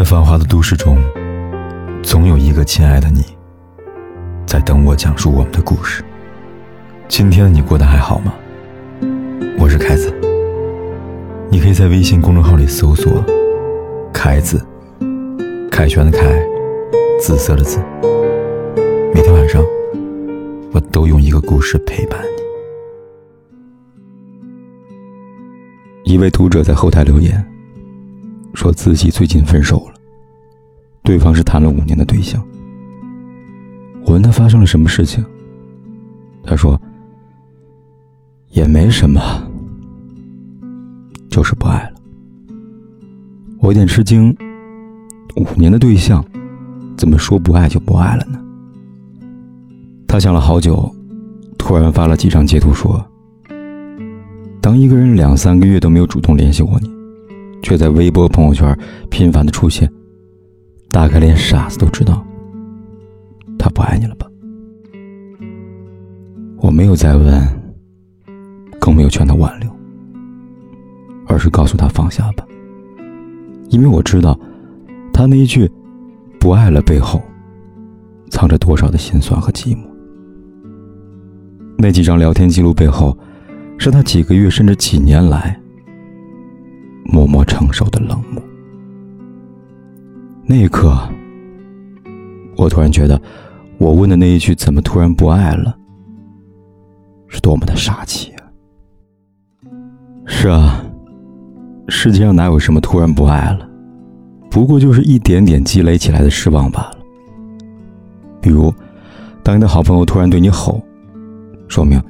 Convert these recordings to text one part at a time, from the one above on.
在繁华的都市中，总有一个亲爱的你，在等我讲述我们的故事。今天的你过得还好吗？我是凯子，你可以在微信公众号里搜索“凯子”，凯旋的凯，紫色的紫。每天晚上，我都用一个故事陪伴你。一位读者在后台留言。说自己最近分手了，对方是谈了五年的对象。我问他发生了什么事情，他说也没什么，就是不爱了。我有点吃惊，五年的对象，怎么说不爱就不爱了呢？他想了好久，突然发了几张截图说：“当一个人两三个月都没有主动联系过你。”却在微博、朋友圈频繁的出现，大概连傻子都知道，他不爱你了吧？我没有再问，更没有劝他挽留，而是告诉他放下吧，因为我知道，他那一句“不爱了”背后，藏着多少的心酸和寂寞。那几张聊天记录背后，是他几个月甚至几年来。默默承受的冷漠。那一刻，我突然觉得，我问的那一句“怎么突然不爱了”，是多么的傻气啊！是啊，世界上哪有什么突然不爱了？不过就是一点点积累起来的失望罢了。比如，当你的好朋友突然对你吼，说明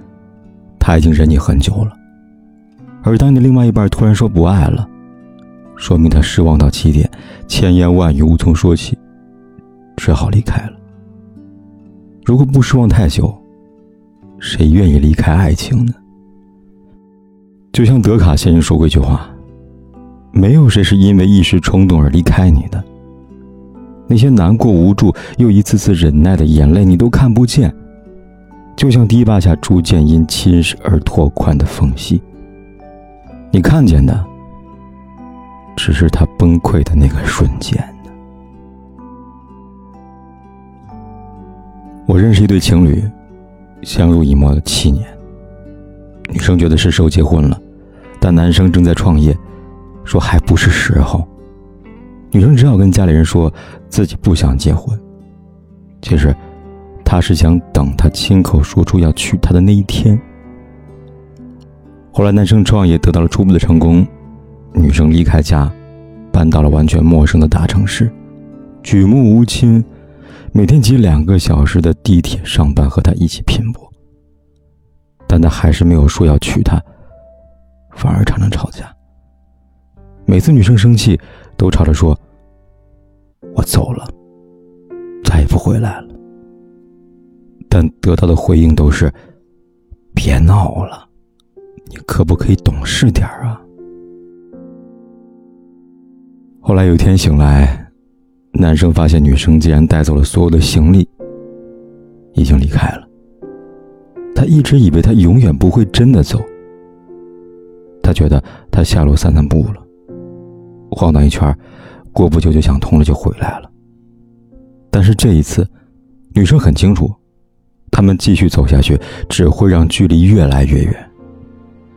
他已经忍你很久了；而当你另外一半突然说不爱了，说明他失望到极点，千言万语无从说起，只好离开了。如果不失望太久，谁愿意离开爱情呢？就像德卡先生说过一句话：“没有谁是因为一时冲动而离开你的。那些难过、无助又一次次忍耐的眼泪，你都看不见，就像堤坝下逐渐因侵蚀而拓宽的缝隙。你看见的。”只是他崩溃的那个瞬间呢。我认识一对情侣，相濡以沫了七年。女生觉得是时候结婚了，但男生正在创业，说还不是时候。女生只好跟家里人说自己不想结婚。其实，她是想等他亲口说出要娶她的那一天。后来，男生创业得到了初步的成功。女生离开家，搬到了完全陌生的大城市，举目无亲，每天挤两个小时的地铁上班，和他一起拼搏。但他还是没有说要娶她，反而常常吵架。每次女生生气，都吵着说：“我走了，再也不回来了。”但得到的回应都是：“别闹了，你可不可以懂事点啊？”后来有一天醒来，男生发现女生竟然带走了所有的行李，已经离开了。他一直以为他永远不会真的走。他觉得他下楼散散步了，晃荡一圈，过不久就想通了，就回来了。但是这一次，女生很清楚，他们继续走下去只会让距离越来越远。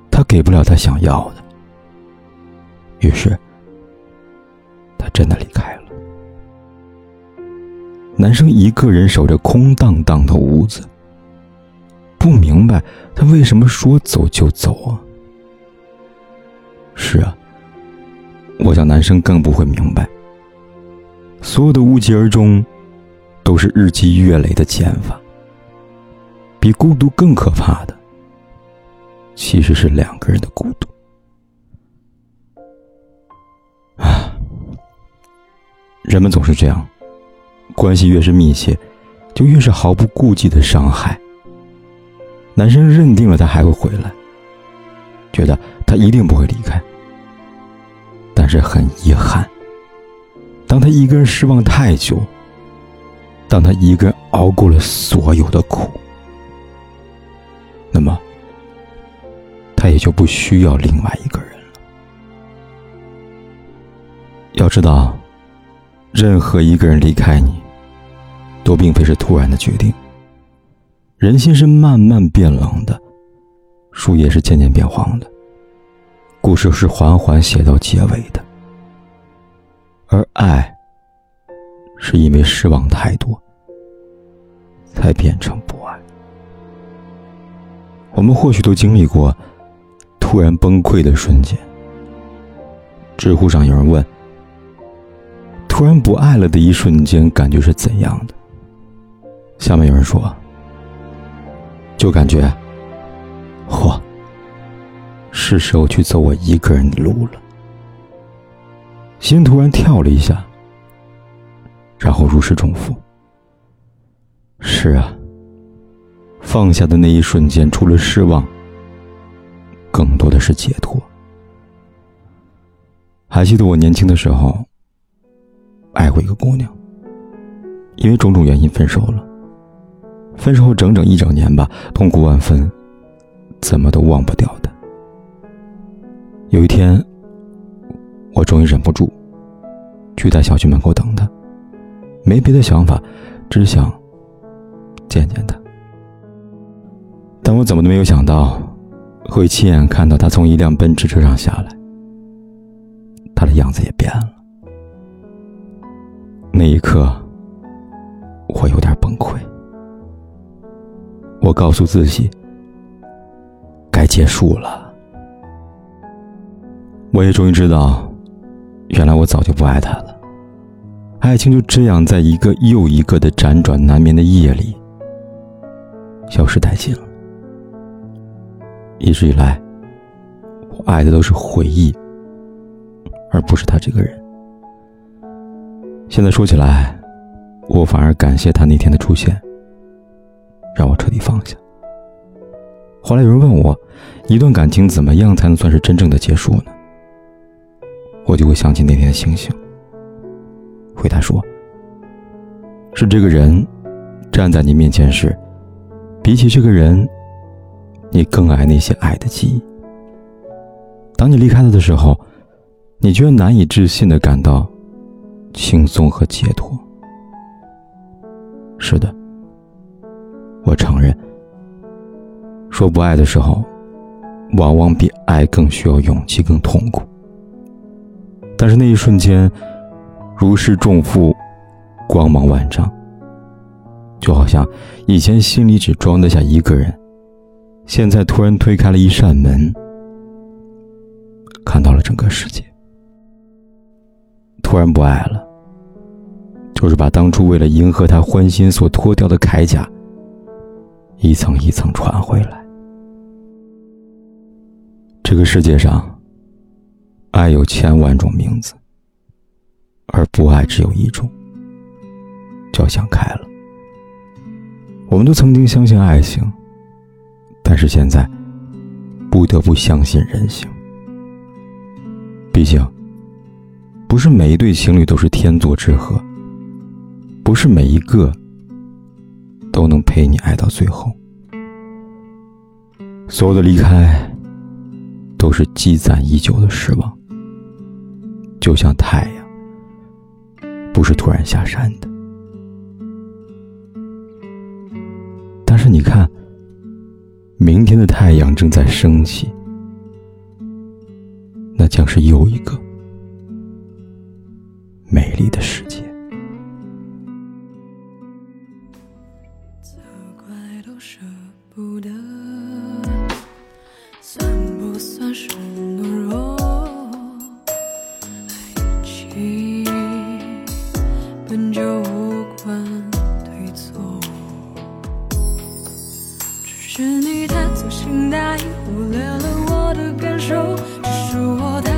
他给不了他想要的，于是。他真的离开了。男生一个人守着空荡荡的屋子，不明白他为什么说走就走啊？是啊，我想男生更不会明白，所有的无疾而终，都是日积月累的减法。比孤独更可怕的，其实是两个人的孤独。人们总是这样，关系越是密切，就越是毫不顾忌的伤害。男生认定了他还会回来，觉得他一定不会离开。但是很遗憾，当他一个人失望太久，当他一个人熬过了所有的苦，那么他也就不需要另外一个人了。要知道。任何一个人离开你，都并非是突然的决定。人心是慢慢变冷的，树叶是渐渐变黄的，故事是缓缓写到结尾的。而爱，是因为失望太多，才变成不爱。我们或许都经历过突然崩溃的瞬间。知乎上有人问。突然不爱了的一瞬间，感觉是怎样的？下面有人说，就感觉，嚯，是时候去走我一个人的路了。心突然跳了一下，然后如释重负。是啊，放下的那一瞬间，除了失望，更多的是解脱。还记得我年轻的时候。爱过一个姑娘，因为种种原因分手了。分手后整整一整年吧，痛苦万分，怎么都忘不掉的。有一天，我终于忍不住，去在小区门口等她，没别的想法，只想见见她。但我怎么都没有想到，会亲眼看到她从一辆奔驰车上下来，她的样子也变了。那一刻，我有点崩溃。我告诉自己，该结束了。我也终于知道，原来我早就不爱他了。爱情就这样，在一个又一个的辗转难眠的夜里，消失殆尽了。一直以来，我爱的都是回忆，而不是他这个人。现在说起来，我反而感谢他那天的出现，让我彻底放下。后来有人问我，一段感情怎么样才能算是真正的结束呢？我就会想起那天的星星，回答说：是这个人站在你面前时，比起这个人，你更爱那些爱的记忆。当你离开他的时候，你居然难以置信的感到。轻松和解脱。是的，我承认，说不爱的时候，往往比爱更需要勇气、更痛苦。但是那一瞬间，如释重负，光芒万丈。就好像以前心里只装得下一个人，现在突然推开了一扇门，看到了整个世界。突然不爱了，就是把当初为了迎合他欢心所脱掉的铠甲，一层一层穿回来。这个世界上，爱有千万种名字，而不爱只有一种，叫想开了。我们都曾经相信爱情，但是现在，不得不相信人性。毕竟。不是每一对情侣都是天作之合，不是每一个都能陪你爱到最后。所有的离开，都是积攒已久的失望。就像太阳，不是突然下山的。但是你看，明天的太阳正在升起，那将是又一个。美丽的世界。责怪都舍不得，算不算是懦弱？爱情本就无关对错，只是你太粗心大意，忽略了我的感受。只是我太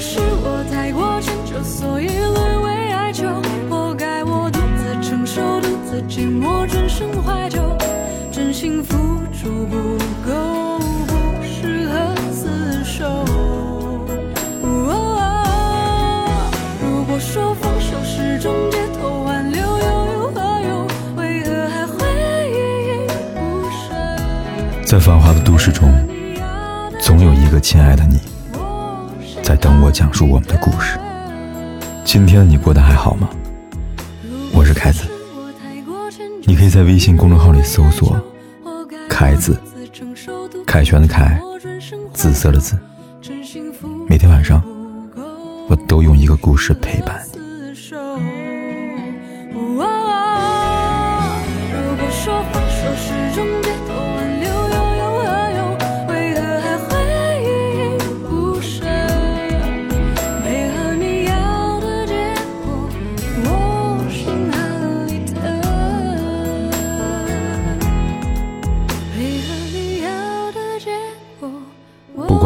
是我太过迁就，所以沦为哀求，活该我独自承受，独自寂寞，转身怀旧，真心付出不够，不适合守。如果说放手是种解脱，挽留又有何用？为何还会依依不舍？在繁华的都市中，总有一个亲爱的你。在等我讲述我们的故事。今天你过得还好吗？我是凯子，你可以在微信公众号里搜索“凯子”，凯旋的凯，紫色的紫。每天晚上，我都用一个故事陪伴你。